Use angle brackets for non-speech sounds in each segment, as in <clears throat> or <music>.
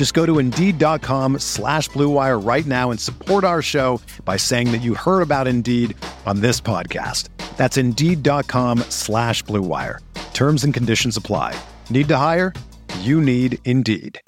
Just go to Indeed.com slash BlueWire right now and support our show by saying that you heard about Indeed on this podcast. That's Indeed.com slash BlueWire. Terms and conditions apply. Need to hire? You need Indeed.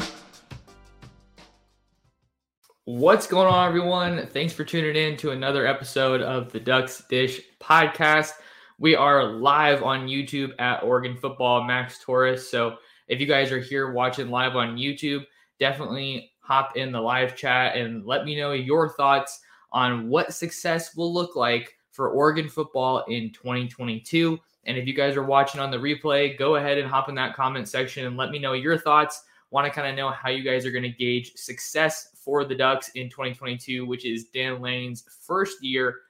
What's going on, everyone? Thanks for tuning in to another episode of the Ducks Dish podcast. We are live on YouTube at Oregon Football Max Torres. So if you guys are here watching live on YouTube, definitely hop in the live chat and let me know your thoughts on what success will look like for Oregon football in 2022. And if you guys are watching on the replay, go ahead and hop in that comment section and let me know your thoughts. Want to kind of know how you guys are going to gauge success for the Ducks in 2022, which is Dan Lanning's first year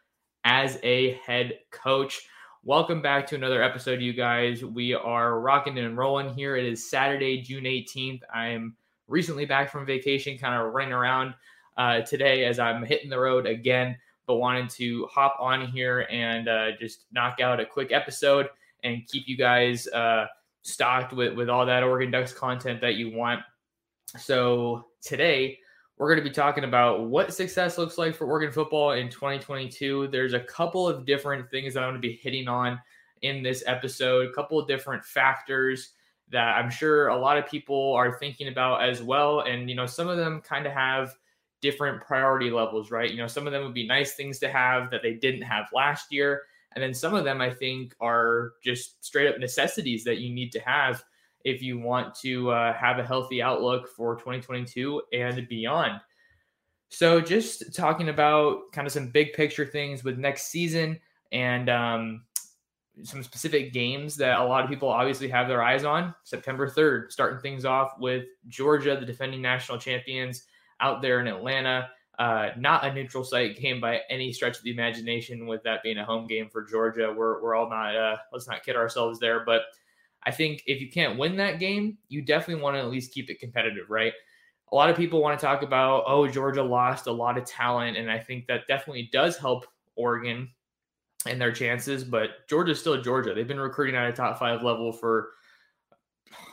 as a head coach. Welcome back to another episode, you guys. We are rocking and rolling here. It is Saturday, June 18th. I'm recently back from vacation, kind of running around uh, today as I'm hitting the road again, but wanted to hop on here and uh, just knock out a quick episode and keep you guys uh, stocked with, with all that Oregon Ducks content that you want. So today, we're going to be talking about what success looks like for Oregon football in 2022. There's a couple of different things that I'm going to be hitting on in this episode, a couple of different factors that I'm sure a lot of people are thinking about as well. And, you know, some of them kind of have different priority levels, right? You know, some of them would be nice things to have that they didn't have last year. And then some of them I think are just straight up necessities that you need to have if you want to uh, have a healthy outlook for 2022 and beyond. So, just talking about kind of some big picture things with next season and um, some specific games that a lot of people obviously have their eyes on. September 3rd, starting things off with Georgia, the defending national champions, out there in Atlanta. Uh, not a neutral site game by any stretch of the imagination, with that being a home game for Georgia. We're, we're all not, uh, let's not kid ourselves there. But I think if you can't win that game, you definitely want to at least keep it competitive, right? A lot of people want to talk about, oh, Georgia lost a lot of talent. And I think that definitely does help Oregon and their chances. But Georgia's still Georgia. They've been recruiting at a top five level for,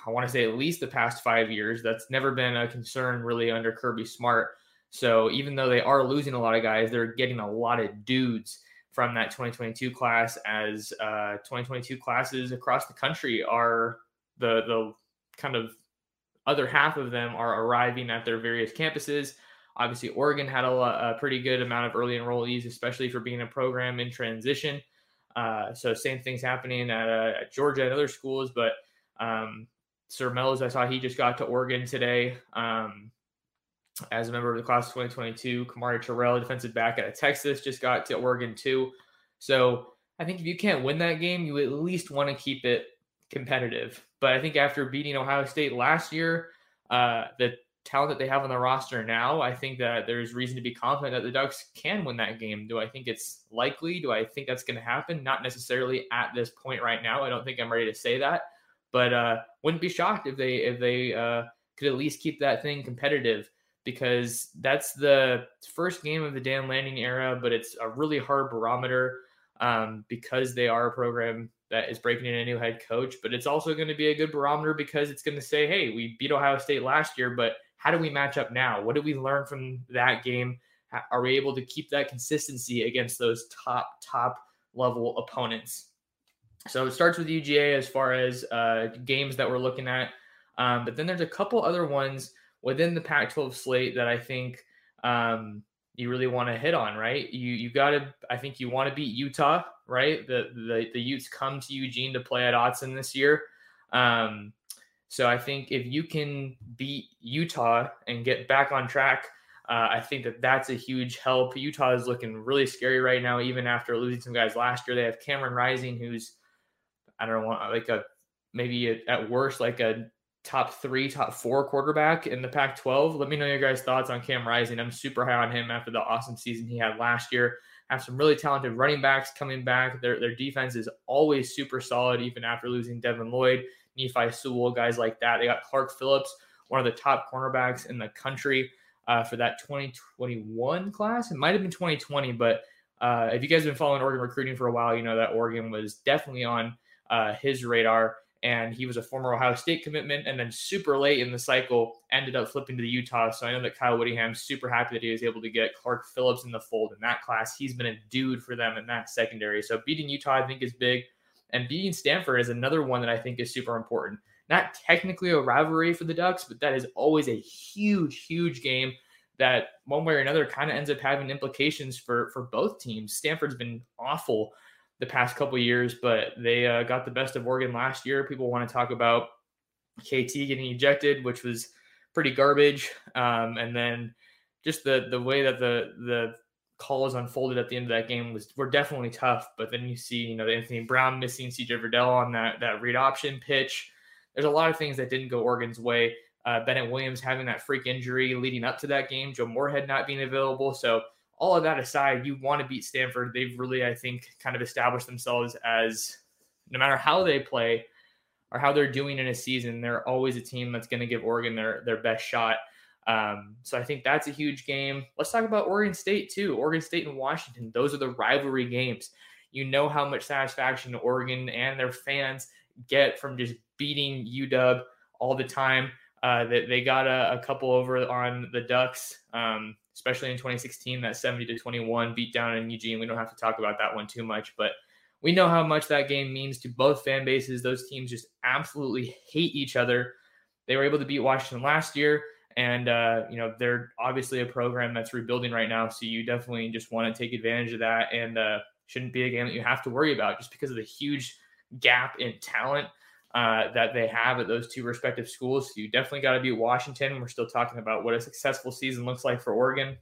I want to say, at least the past five years. That's never been a concern really under Kirby Smart. So even though they are losing a lot of guys, they're getting a lot of dudes from that 2022 class as uh, 2022 classes across the country are the the kind of other half of them are arriving at their various campuses Obviously, Oregon had a, a pretty good amount of early enrollees, especially for being a program in transition. Uh, so same things happening at, uh, at, Georgia and other schools, but um, Sir Mellows, I saw he just got to Oregon today um, as a member of the class of 2022. Kamari Terrell, defensive back out of Texas, just got to Oregon too. So I think if you can't win that game, you at least want to keep it competitive. But I think after beating Ohio State last year, uh, the talent that they have on the roster now, I think that there's reason to be confident that the Ducks can win that game. Do I think it's likely? Do I think that's going to happen? Not necessarily at this point right now. I don't think I'm ready to say that, but uh, wouldn't be shocked if they if they uh, could at least keep that thing competitive because that's the first game of the Dan Lanning era, but it's a really hard barometer um, because they are a program that is breaking in a new head coach. But it's also going to be a good barometer because it's going to say, hey, we beat Ohio State last year, but how do we match up now? What did we learn from that game? Are we able to keep that consistency against those top, top level opponents? So it starts with UGA as far as uh, games that we're looking at. Um, but then there's a couple other ones within the Pac 12 slate that I think, um, you really want to hit on, right? You you got to I think you want to beat Utah, right? The the the Utes come to Eugene to play at Autzen this year. Um, so I think if you can beat Utah and get back on track, uh, I think that that's a huge help. Utah is looking really scary right now, even after losing some guys last year. They have Cameron Rising, who's I don't know, like a maybe a, at worst like a top three, top four quarterback in the Pac 12. Let me know your guys' thoughts on Cam Rising. I'm super high on him after the awesome season he had last year. Have some really talented running backs coming back. Their, their defense is always super solid, even after losing Devin Lloyd, Nephi Sewell, guys like that. They got Clark Phillips, one of the top cornerbacks in the country uh, for that 2021 class. It might have been 2020, but uh, if you guys have been following Oregon recruiting for a while, you know that Oregon was definitely on uh, his radar and he was a former Ohio State commitment, and then super late in the cycle ended up flipping to the Utah. So I know that Kyle Whittingham's super happy that he was able to get Clark Phillips in the fold in that class. He's been a dude for them in that secondary. So beating Utah, I think, is big, and beating Stanford is another one that I think is super important. Not technically a rivalry for the Ducks, but that is always a huge, huge game that one way or another kind of ends up having implications for for both teams. Stanford's been awful the past couple years, but they uh, got the best of Oregon last year. People want to talk about KT getting ejected, which was pretty garbage, um, and then just the the way that the the calls unfolded at the end of that game was were definitely tough. But then you see, you know, Anthony Brown missing CJ Verdell on that that read option pitch. There's a lot of things that didn't go Oregon's way. Uh, Bennett Williams having that freak injury leading up to that game, Joe Moorhead not being available. So all of that aside, you want to beat Stanford. They've really, I think, kind of established themselves as no matter how they play or how they're doing in a season, they're always a team that's going to give Oregon their their best shot. Um, so I think that's a huge game. Let's talk about Oregon State too. Oregon State and Washington; those are the rivalry games. You know how much satisfaction Oregon and their fans get from just beating UW all the time. Uh, they, they got a, a, couple over on the Ducks. Um, especially in 2016, that 70 to 21 beat down in Eugene. We don't have to talk about that one too much, but we know how much that game means to both fan bases. Those teams just absolutely hate each other. They were able to beat Washington last year, and uh, you know they're obviously a program that's rebuilding right now. So you definitely just want to take advantage of that, and uh, shouldn't be a game that you have to worry about just because of the huge gap in talent uh, that they have at those two respective schools. So you definitely got to beat Washington. We're still talking about what a successful season looks like for Oregon.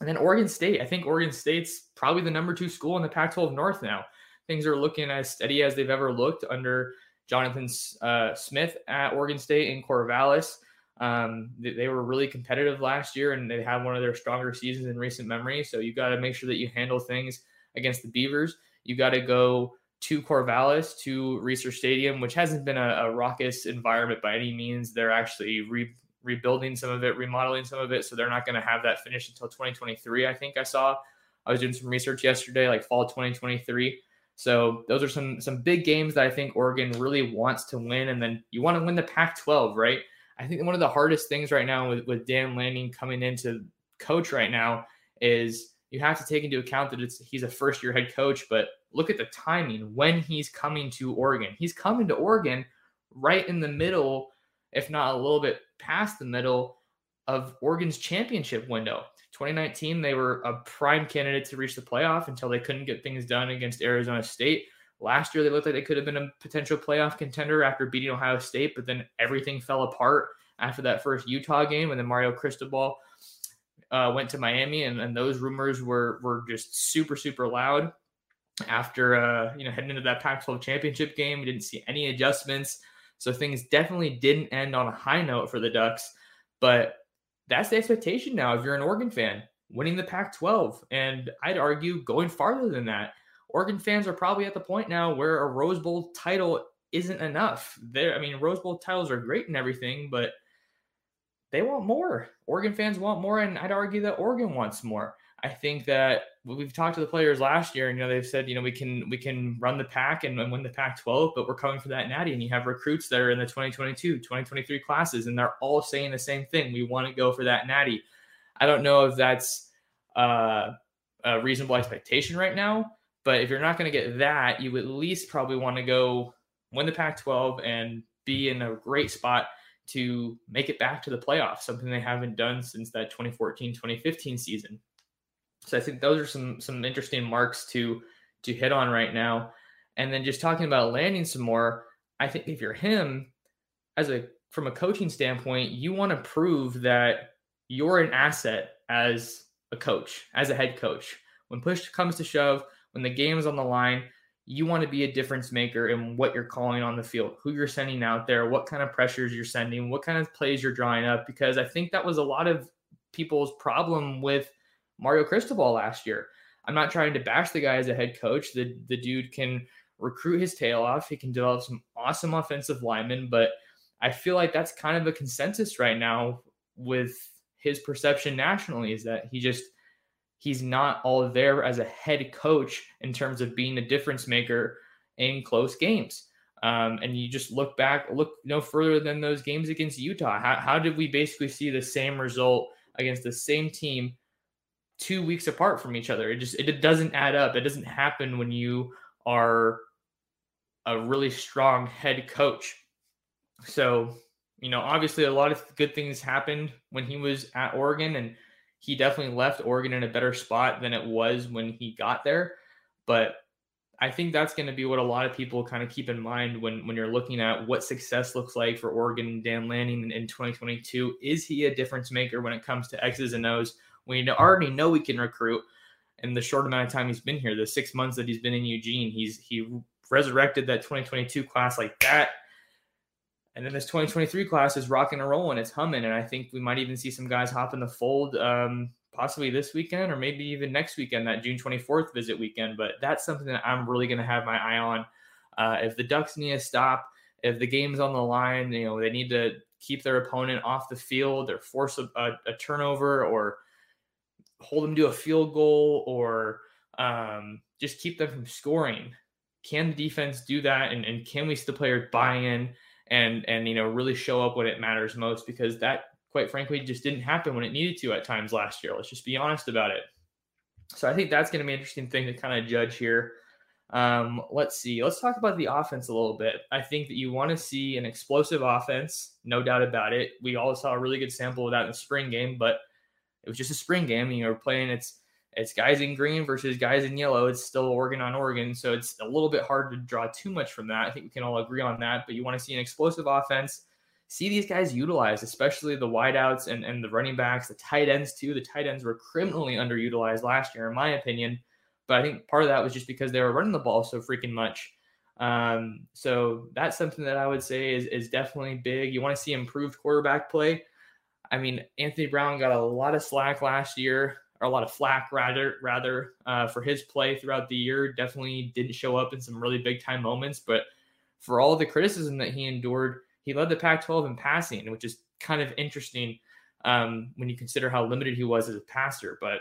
And then Oregon State. I think Oregon State's probably the number two school in the Pac 12 North now. Things are looking as steady as they've ever looked under Jonathan uh, Smith at Oregon State and Corvallis. Um, they, they, were really competitive last year and they had one of their stronger seasons in recent memory. So you got to make sure that you handle things against the Beavers. You got to go to Corvallis to Reser Stadium, which hasn't been a, a raucous environment by any means. They're actually re- rebuilding some of it, remodeling some of it, so they're not going to have that finished until 2023. I think I saw. I was doing some research yesterday, like fall 2023. So those are some some big games that I think Oregon really wants to win, and then you want to win the Pac-12, right? I think one of the hardest things right now with, with Dan Lanning coming into coach right now is you have to take into account that it's he's a first year head coach, but look at the timing when he's coming to Oregon. He's coming to Oregon right in the middle, if not a little bit past the middle of Oregon's championship window. 2019, they were a prime candidate to reach the playoff until they couldn't get things done against Arizona State. Last year, they looked like they could have been a potential playoff contender after beating Ohio State, but then everything fell apart after that first Utah game, and then Mario Cristobal uh, went to Miami, and, and those rumors were were just super super loud after uh, you know heading into that Pac-12 championship game. We didn't see any adjustments, so things definitely didn't end on a high note for the Ducks. But that's the expectation now. If you're an Oregon fan, winning the Pac-12, and I'd argue going farther than that. Oregon fans are probably at the point now where a Rose Bowl title isn't enough. There, I mean, Rose Bowl titles are great and everything, but they want more. Oregon fans want more, and I'd argue that Oregon wants more. I think that we've talked to the players last year, and you know they've said you know we can we can run the pack and, and win the Pac-12, but we're coming for that natty. And you have recruits that are in the 2022, 2023 classes, and they're all saying the same thing: we want to go for that natty. I don't know if that's uh, a reasonable expectation right now, but if you're not going to get that, you at least probably want to go win the Pac-12 and be in a great spot to make it back to the playoffs, something they haven't done since that 2014 2015 season. So I think those are some some interesting marks to to hit on right now. And then just talking about Lanning some more, I think if you're him, as a from a coaching standpoint, you want to prove that you're an asset as a coach, as a head coach. When push comes to shove, when the game is on the line, you want to be a difference maker in what you're calling on the field, who you're sending out there, what kind of pressures you're sending, what kind of plays you're drawing up. Because I think that was a lot of people's problem with Mario Cristobal last year. I'm not trying to bash the guy as a head coach. The the dude can recruit his tail off. He can develop some awesome offensive linemen, but I feel like that's kind of a consensus right now with his perception nationally is that he just he's not all there as a head coach in terms of being a difference maker in close games. Um, and you just look back, look no further than those games against Utah. How, how did we basically see the same result against the same team two weeks apart from each other? It just it doesn't add up. It doesn't happen when you are a really strong head coach. So, you know, obviously a lot of good things happened when he was at Oregon and he definitely left Oregon in a better spot than it was when he got there. But I think that's going to be what a lot of people kind of keep in mind when when you're looking at what success looks like for Oregon Dan Lanning in, in 2022. Is he a difference maker when it comes to X's and O's? We already know we can recruit in the short amount of time he's been here, the six months that he's been in Eugene. He's he resurrected that 2022 class like that. And then this 2023 class is rocking and rolling. It's humming. And I think we might even see some guys hop in the fold um, possibly this weekend or maybe even next weekend, that June 24th visit weekend. But that's something that I'm really going to have my eye on. Uh, if the Ducks need to stop, if the game's on the line, you know, they need to keep their opponent off the field or force a, a, a turnover or hold them to a field goal or um, just keep them from scoring. Can the defense do that? And, and can we still players buy in? And and you know really show up when it matters most because that quite frankly just didn't happen when it needed to at times last year. Let's just be honest about it. So I think that's going to be an interesting thing to kind of judge here. Um, let's see. Let's talk about the offense a little bit. I think that you want to see an explosive offense, no doubt about it. We all saw a really good sample of that in the spring game, but it was just a spring game. You know, playing it's it's guys in green versus guys in yellow. It's still Oregon on Oregon. So it's a little bit hard to draw too much from that. I think we can all agree on that. But you want to see an explosive offense, see these guys utilized, especially the wideouts and, and the running backs, the tight ends too. The tight ends were criminally underutilized last year, in my opinion. But I think part of that was just because they were running the ball so freaking much. Um, so that's something that I would say is, is definitely big. You want to see improved quarterback play. I mean, Anthony Brown got a lot of slack last year or a lot of flack rather rather uh, for his play throughout the year. Definitely didn't show up in some really big time moments, but for all the criticism that he endured, he led the Pac-12 in passing, which is kind of interesting um, when you consider how limited he was as a passer. But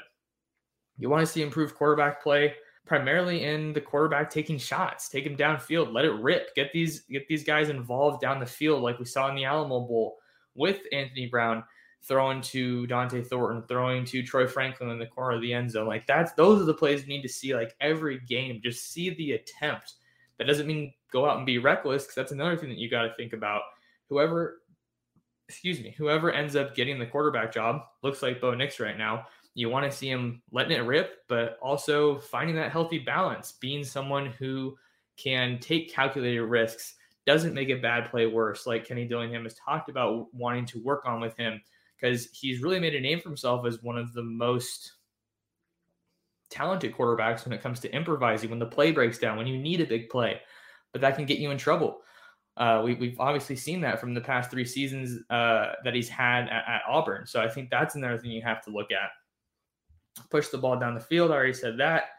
you want to see improved quarterback play, primarily in the quarterback taking shots, take him downfield, let it rip, get these get these guys involved down the field, like we saw in the Alamo Bowl with Anthony Brown throwing to Dont'e Thornton, throwing to Troy Franklin in the corner of the end zone. Like that's those are the plays we need to see like every game. Just see the attempt. That doesn't mean go out and be reckless because that's another thing that you got to think about. Whoever, excuse me, whoever ends up getting the quarterback job looks like Bo Nix right now. You want to see him letting it rip, but also finding that healthy balance, being someone who can take calculated risks, doesn't make a bad play worse, like Kenny Dillingham has talked about wanting to work on with him because he's really made a name for himself as one of the most talented quarterbacks when it comes to improvising when the play breaks down, when you need a big play, but that can get you in trouble. Uh, we, have obviously seen that from the past three seasons uh, that he's had at, at, Auburn. So I think that's another thing you have to look at. Push the ball down the field. I already said that.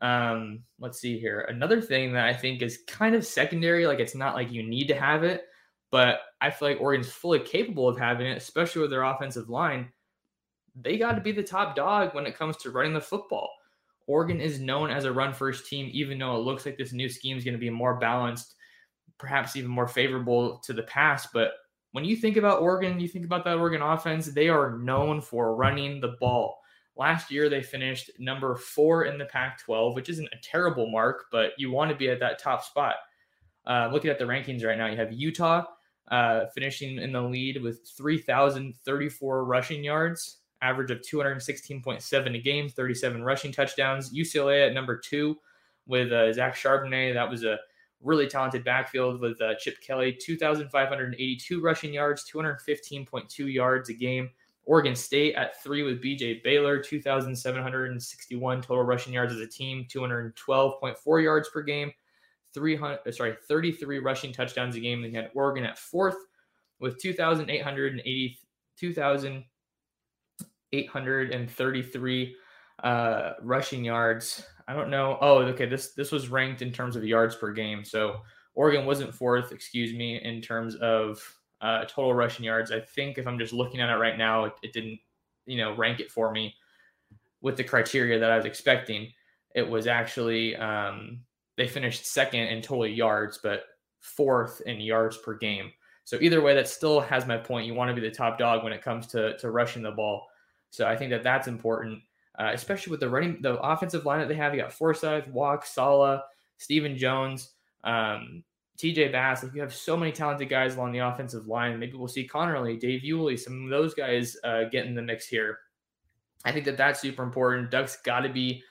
Um, let's see here. Another thing that I think is kind of secondary, like it's not like you need to have it, but I feel like Oregon's fully capable of having it, especially with their offensive line. They got to be the top dog when it comes to running the football. Oregon is known as a run first team, even though it looks like this new scheme is going to be more balanced, perhaps even more favorable to the pass. But when you think about Oregon, you think about that Oregon offense, they are known for running the ball. Last year, they finished number four in the Pac 12, which isn't a terrible mark, but you want to be at that top spot. Uh, looking at the rankings right now, you have Utah uh, finishing in the lead with 3,034 rushing yards average of 216.7 a game, 37 rushing touchdowns. UCLA at number two with uh, Zach Charbonnet. That was a really talented backfield with uh, Chip Kelly, 2,582 rushing yards, 215.2 yards a game. Oregon State at three with BJ Baylor, 2,761 total rushing yards as a team, 212.4 yards per game, 300 uh, sorry 33 rushing touchdowns a game. Then you had Oregon at fourth with 2,880 2,833 uh, rushing yards. I don't know. Oh, okay. This this was ranked in terms of yards per game. So Oregon wasn't fourth, excuse me, in terms of uh, total rushing yards. I think if I'm just looking at it right now, it, it didn't, you know, rank it for me with the criteria that I was expecting. It was actually um, they finished second in total yards, but fourth in yards per game. So either way, that still has my point. You want to be the top dog when it comes to to rushing the ball. So I think that that's important uh, especially with the running, the offensive line that they have. You got Forsyth, Walk, Sala, Stephen Jones, um, TJ Bass. Like you have so many talented guys along the offensive line. Maybe we'll see Conerly, Dave Iuli, some of those guys uh, get in the mix here. I think that that's super important. Ducks got to be,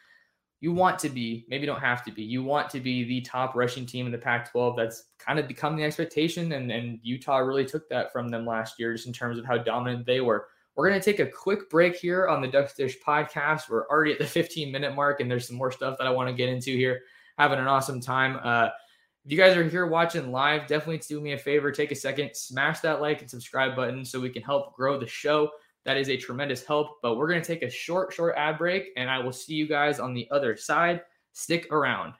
you want to be, maybe don't have to be, you want to be the top rushing team in the Pac 12. That's kind of become the expectation. And, and Utah really took that from them last year, just in terms of how dominant they were. We're going to take a quick break here on the Ducks Dish podcast. We're already at the 15 minute mark, and there's some more stuff that I want to get into here. Having an awesome time. Uh, if you guys are here watching live, definitely do me a favor. Take a second, smash that like and subscribe button so we can help grow the show. That is a tremendous help. But we're going to take a short, short ad break, and I will see you guys on the other side. Stick around.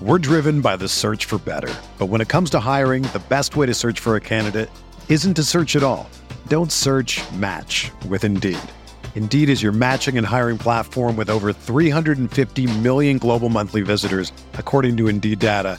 We're driven by the search for better. But when it comes to hiring, the best way to search for a candidate isn't to search at all. Don't search match with Indeed. Indeed is your matching and hiring platform with over 350 million global monthly visitors, according to Indeed data,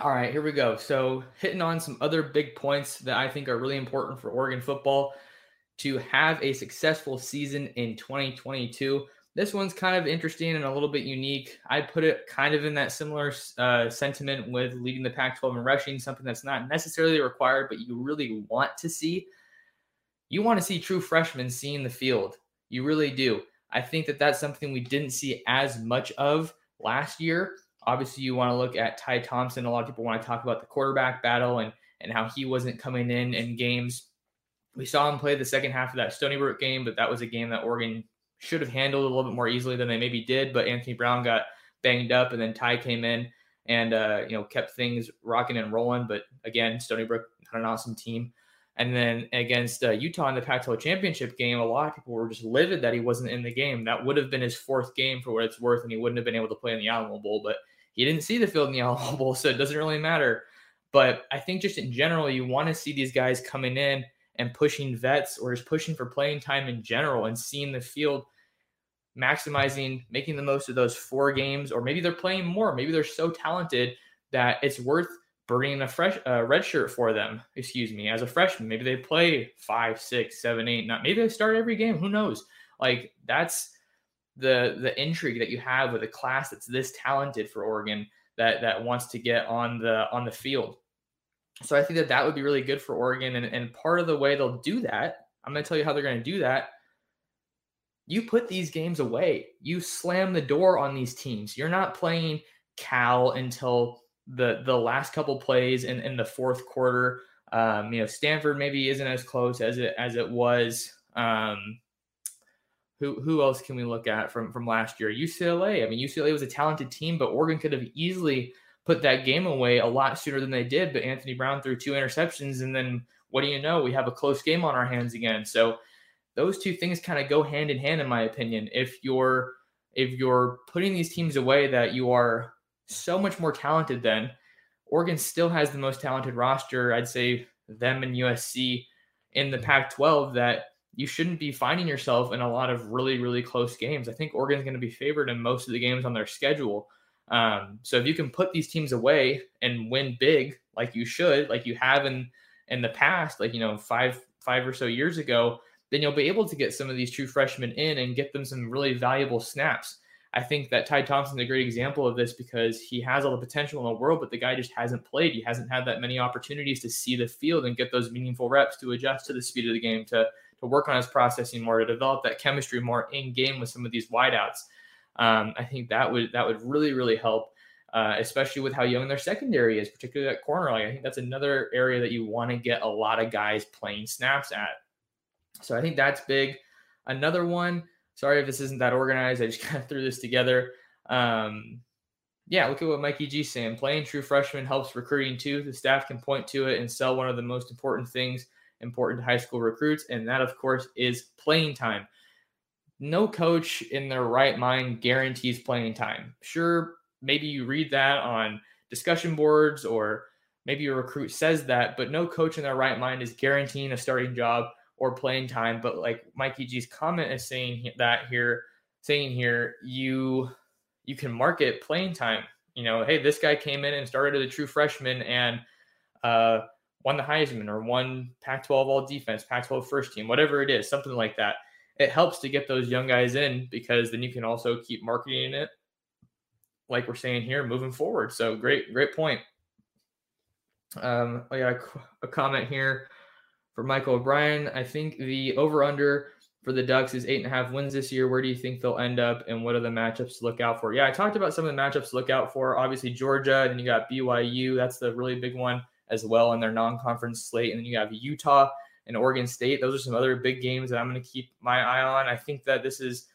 All right, here we go. So, hitting on some other big points that I think are really important for Oregon football to have a successful season in 2022. This one's kind of interesting and a little bit unique. I put it kind of in that similar uh, sentiment with leading the Pac 12 and rushing, something that's not necessarily required, but you really want to see. You want to see true freshmen seeing the field. You really do. I think that that's something we didn't see as much of last year Obviously, you want to look at Ty Thompson. A lot of people want to talk about the quarterback battle and and how he wasn't coming in in games. We saw him play the second half of that Stony Brook game, but that was a game that Oregon should have handled a little bit more easily than they maybe did. But Anthony Brown got banged up, and then Ty came in and uh, you know kept things rocking and rolling. But again, Stony Brook had an awesome team. And then against uh, Utah in the Pac-12 championship game, a lot of people were just livid that he wasn't in the game. That would have been his fourth game for what it's worth, and he wouldn't have been able to play in the Alamo Bowl. But he didn't see the field in the <laughs> Alamo Bowl, so it doesn't really matter. But I think just in general, you want to see these guys coming in and pushing vets or just pushing for playing time in general and seeing the field maximizing, making the most of those four games, or maybe they're playing more. Maybe they're so talented that it's worth bringing a fresh uh, red shirt for them. Excuse me, as a freshman, maybe they play five, six, seven, eight. Not maybe they start every game. Who knows? Like that's the the intrigue that you have with a class that's this talented for Oregon that that wants to get on the on the field. So I think that that would be really good for Oregon. And, and part of the way they'll do that, I'm going to tell you how they're going to do that. You put these games away. You slam the door on these teams. You're not playing Cal until the the last couple plays in, in the fourth quarter. Um, you know, Stanford maybe isn't as close as it as it was. Um, who who else can we look at from from last year? UCLA. I mean, UCLA was a talented team, but Oregon could have easily put that game away a lot sooner than they did. But Anthony Brown threw two interceptions, and then what do you know? We have a close game on our hands again. So those two things kind of go hand in hand, in my opinion. If you're if you're putting these teams away that you are so much more talented than, Oregon still has the most talented roster. I'd say them and USC in the Pac-12 that you shouldn't be finding yourself in a lot of really really close games. I think Oregon's going to be favored in most of the games on their schedule. Um, so if you can put these teams away and win big, like you should, like you have in in the past, like you know five five or so years ago, then you'll be able to get some of these true freshmen in and get them some really valuable snaps. I think that Ty Thompson's a great example of this because he has all the potential in the world, but the guy just hasn't played. He hasn't had that many opportunities to see the field and get those meaningful reps to adjust to the speed of the game, to to work on his processing more, to develop that chemistry more in game with some of these wideouts. Um, I think that would that would really really help, uh, especially with how young their secondary is, particularly at corner. Like I think that's another area that you want to get a lot of guys playing snaps at. So I think that's big. Another one. Sorry if this isn't that organized. I just <laughs> kind of threw this together. Um, yeah, look at what Mikey G saying. Playing true freshman helps recruiting too. The staff can point to it and sell one of the most important things important to high school recruits, and that, of course, is playing time no coach in their right mind guarantees playing time. Sure, maybe you read that on discussion boards or maybe a recruit says that, but no coach in their right mind is guaranteeing a starting job or playing time. But like Mikey G's comment is saying that here, saying here, you you can market playing time. You know, hey, this guy came in and started as a true freshman and uh, won the Heisman or won Pac-12 All Defense, Pac-12 First Team, whatever it is, something like that. It helps to get those young guys in because then you can also keep marketing it like we're saying here moving forward. So great great point. Um i got a, a comment here for michael o'brien. I think the over under for the ducks is eight and a half wins this year. Where do you think they'll end up and what are the matchups to look out for? Yeah i talked about some of the matchups to look out for. Obviously georgia and you got byu that's the really big one as well in their non-conference slate and then you have utah and Oregon State. Those are some other big games that I'm going to keep my eye on. I think that this is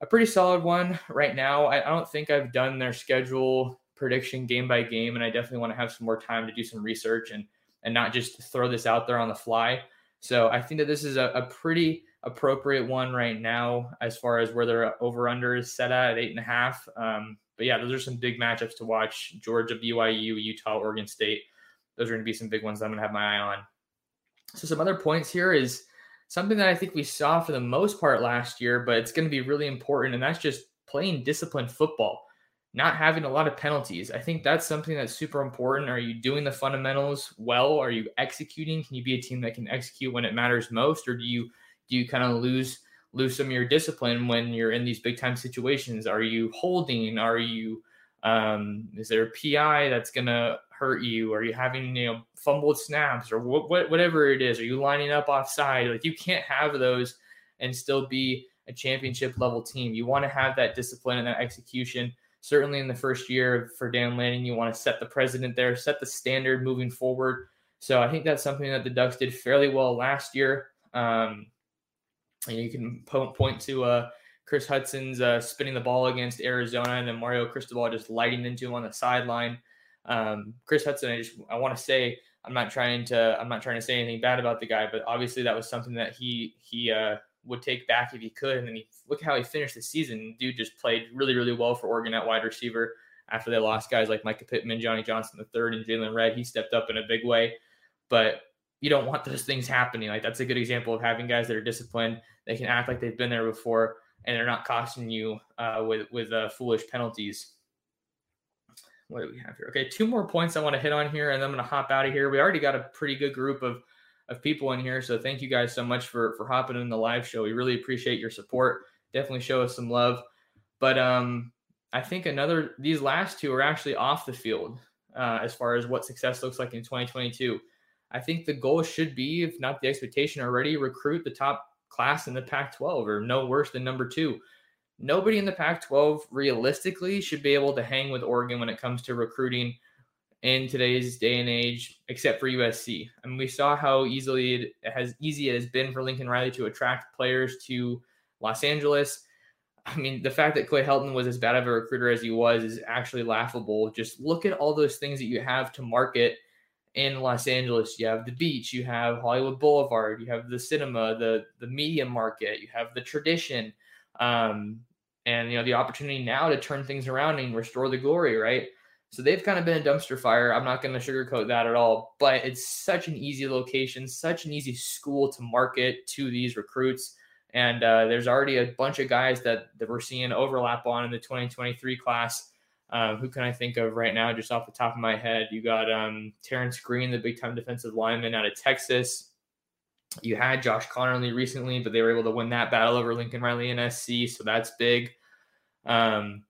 a pretty solid one right now. I, I don't think I've done their schedule prediction game by game, and I definitely want to have some more time to do some research and and not just throw this out there on the fly. So I think that this is a, a pretty appropriate one right now as far as where their over under is set at, at eight and a half. Um, but yeah, those are some big matchups to watch: Georgia, BYU, Utah, Oregon State. Those are going to be some big ones I'm going to have my eye on. So some other points here is something that I think we saw for the most part last year, but it's going to be really important, and that's just playing disciplined football, not having a lot of penalties. I think that's something that's super important. Are you doing the fundamentals well? Are you executing? Can you be a team that can execute when it matters most, or do you do you kind of lose lose some of your discipline when you're in these big time situations? Are you holding? Are you um, is there a PI that's going to hurt you? Are you having you know fumbled snaps or what, what, whatever it is? Are you lining up offside? Like you can't have those and still be a championship level team. You want to have that discipline and that execution. Certainly in the first year for Dan Lanning, you want to set the president there, set the standard moving forward. So I think that's something that the Ducks did fairly well last year. Um, and you can po- point to uh, Kris Hutson's uh, spinning the ball against Arizona and then Mario Cristobal just lighting into him on the sideline. Um, Kris Hutson, I just I want to say I'm not trying to I'm not trying to say anything bad about the guy, but obviously that was something that he he uh, would take back if he could. And then he look how he finished the season. Dude just played really really well for Oregon at wide receiver. After they lost guys like Mycah Pittman, Johnny Johnson the third, and Jaylon Redd. he stepped up in a big way. But you don't want those things happening. Like that's a good example of having guys that are disciplined. They can act like they've been there before, and they're not costing you uh, with with uh, foolish penalties what do we have here? Okay, two more points I want to hit on here, and I'm going to hop out of here. We already got a pretty good group of of people in here. So thank you guys so much for for hopping in the live show. We really appreciate your support. Definitely show us some love. But um, I think another these last two are actually off the field uh, as far as what success looks like in 2022. I think the goal should be, if not the expectation already, recruit the top class in the Pac 12 or no worse than number two. Nobody in the Pac 12 realistically should be able to hang with Oregon when it comes to recruiting in today's day and age, except for USC. I mean, we saw how easily it has easy it has been for Lincoln Riley to attract players to Los Angeles. I mean, the fact that Clay Helton was as bad of a recruiter as he was is actually laughable. Just look at all those things that you have to market in Los Angeles. You have the beach, you have Hollywood Boulevard, you have the cinema, the the media market, you have the tradition, um, and you know the opportunity now to turn things around and restore the glory, right? So they've kind of been a dumpster fire. I'm not going to sugarcoat that at all, but it's such an easy location, such an easy school to market to these recruits. And uh, there's already a bunch of guys that, that we're seeing overlap on in the 2023 class um, who can I think of right now, just off the top of my head? You got um, Terrence Green, the big time defensive lineman out of Texas. You had Josh Conerly recently, but they were able to win that battle over Lincoln Riley and SC, so that's big. Um,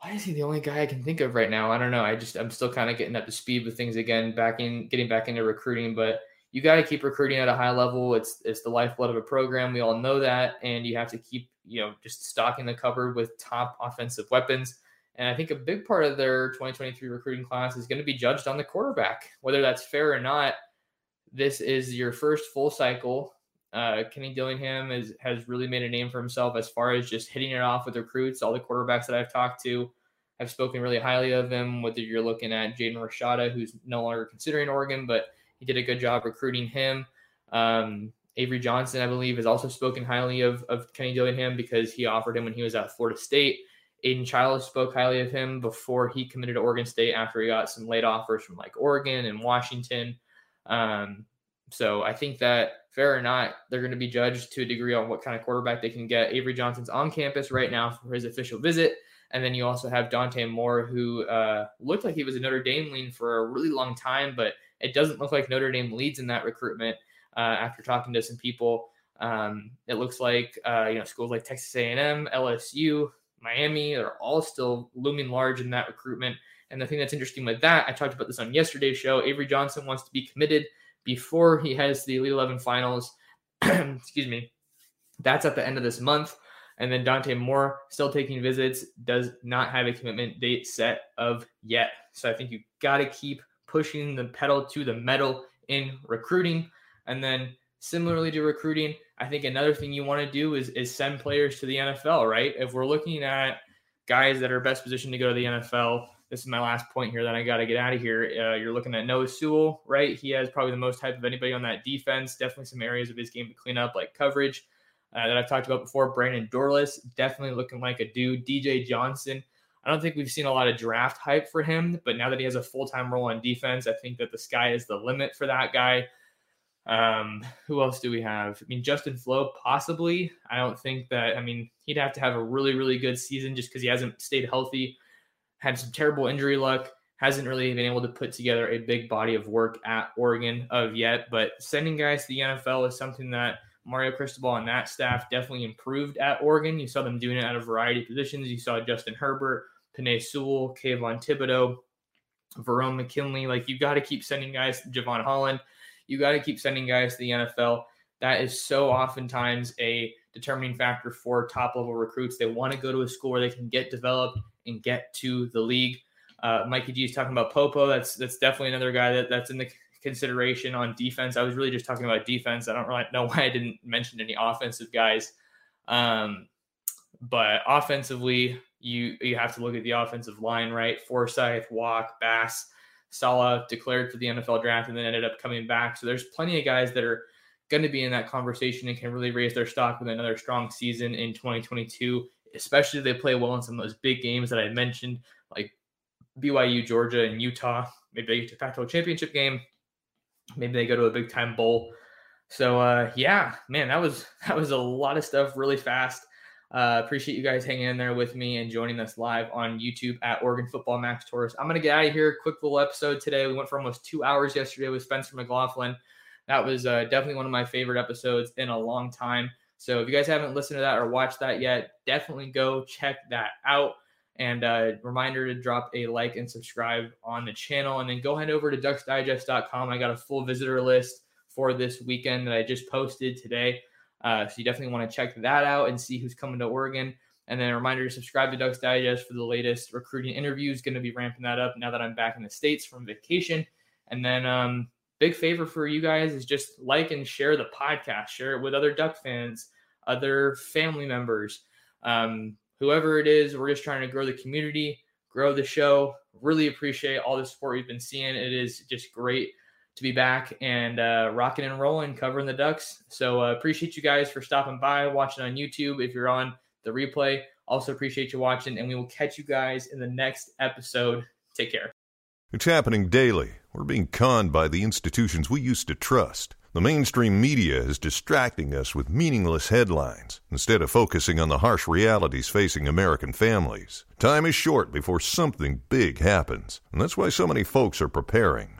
why is he the only guy I can think of right now? I don't know. I just I'm still kind of getting up to speed with things again, back in getting back into recruiting, but you got to keep recruiting at a high level. It's it's the lifeblood of a program. We all know that, and you have to keep you know just stocking the cupboard with top offensive weapons. And I think a big part of their 2023 recruiting class is going to be judged on the quarterback. Whether that's fair or not, this is your first full cycle. Uh, Kenny Dillingham is, has really made a name for himself as far as just hitting it off with recruits. All the quarterbacks that I've talked to have spoken really highly of him. Whether you're looking at Jaden Rashada, who's no longer considering Oregon, but he did a good job recruiting him. Um, Avery Johnson, I believe, has also spoken highly of, of Kenny Dillingham because he offered him when he was at Florida State. Aidan Chiles spoke highly of him before he committed to Oregon State after he got some late offers from like Oregon and Washington. Um, so I think that fair or not, they're going to be judged to a degree on what kind of quarterback they can get. Avery Johnson's on campus right now for his official visit. And then you also have Dante Moore, who uh, looked like he was a Notre Dame lean for a really long time, but it doesn't look like Notre Dame leads in that recruitment. Uh, after talking to some people, um, it looks like uh, you know schools like Texas A&M, LSU, Miami are all still looming large in that recruitment. And the thing that's interesting with that, I talked about this on yesterday's show. Avery Johnson wants to be committed before he has the Elite 11 finals. <clears throat> Excuse me. That's at the end of this month. And then Dante Moore, still taking visits, does not have a commitment date set of yet. So I think you got to keep pushing the pedal to the metal in recruiting. And then similarly to recruiting, I think another thing you want to do is is send players to the NFL, right? If we're looking at guys that are best positioned to go to the NFL, this is my last point here that I got to get out of here. Uh, you're looking at Noah Sewell, right? He has probably the most hype of anybody on that defense. Definitely some areas of his game to clean up, like coverage uh, that I've talked about before. Brandon Dorlus, definitely looking like a dude. DJ Johnson. I don't think we've seen a lot of draft hype for him, but now that he has a full time role on defense, I think that the sky is the limit for that guy. Um, who else do we have? I mean, Justin Flowe, possibly. I don't think that, I mean, he'd have to have a really, really good season just because he hasn't stayed healthy, had some terrible injury luck, hasn't really been able to put together a big body of work at Oregon of yet. But sending guys to the NFL is something that Mario Cristobal and that staff definitely improved at Oregon. You saw them doing it at a variety of positions. You saw Justin Herbert, Penei Sewell, Kayvon Thibodeaux, Verone McKinley. Like, you've got to keep sending guys, Jevon Holland you got to keep sending guys to the NFL. That is so oftentimes a determining factor for top level recruits. They want to go to a school where they can get developed and get to the league. Uh, Mikey G is talking about Popo. That's that's definitely another guy that, that's in the consideration on defense. I was really just talking about defense. I don't really know <laughs> why I didn't mention any offensive guys. Um, but offensively, you you have to look at the offensive line, right? Forsyth, Walk, Bass. Sala declared for the NFL draft and then ended up coming back. So there's plenty of guys that are going to be in that conversation and can really raise their stock with another strong season in 2022, especially if they play well in some of those big games that I mentioned, like BYU, Georgia, and Utah. Maybe they get to Pac-12 championship game. Maybe they go to a big time bowl. So uh, yeah, man, that was that was a lot of stuff really fast. Uh, appreciate you guys hanging in there with me and joining us live on YouTube at Oregon Football Max Torres. I'm going to get out of here. Quick little episode today. We went for almost two hours yesterday with Spencer McLaughlin. That was uh, definitely one of my favorite episodes in a long time. So if you guys haven't listened to that or watched that yet, definitely go check that out. And uh, reminder to drop a like and subscribe on the channel. And then go head over to ducksdigest.com. I got a full visitor list for this weekend that I just posted today. Uh, so you definitely want to check that out and see who's coming to Oregon. And then a reminder to subscribe to Ducks Digest for the latest recruiting interviews. Going to be ramping that up now that I'm back in the States from vacation. And then, um, big favor for you guys is just like and share the podcast, share it with other Duck fans, other family members, um, whoever it is. We're just trying to grow the community, grow the show. Really appreciate all the support we've been seeing. It is just great to be back and uh, rocking and rolling, covering the Ducks. So uh, appreciate you guys for stopping by, watching on YouTube. If you're on the replay, also appreciate you watching, and we will catch you guys in the next episode. Take care. It's happening daily. We're being conned by the institutions we used to trust. The mainstream media is distracting us with meaningless headlines instead of focusing on the harsh realities facing American families. Time is short before something big happens, and that's why so many folks are preparing.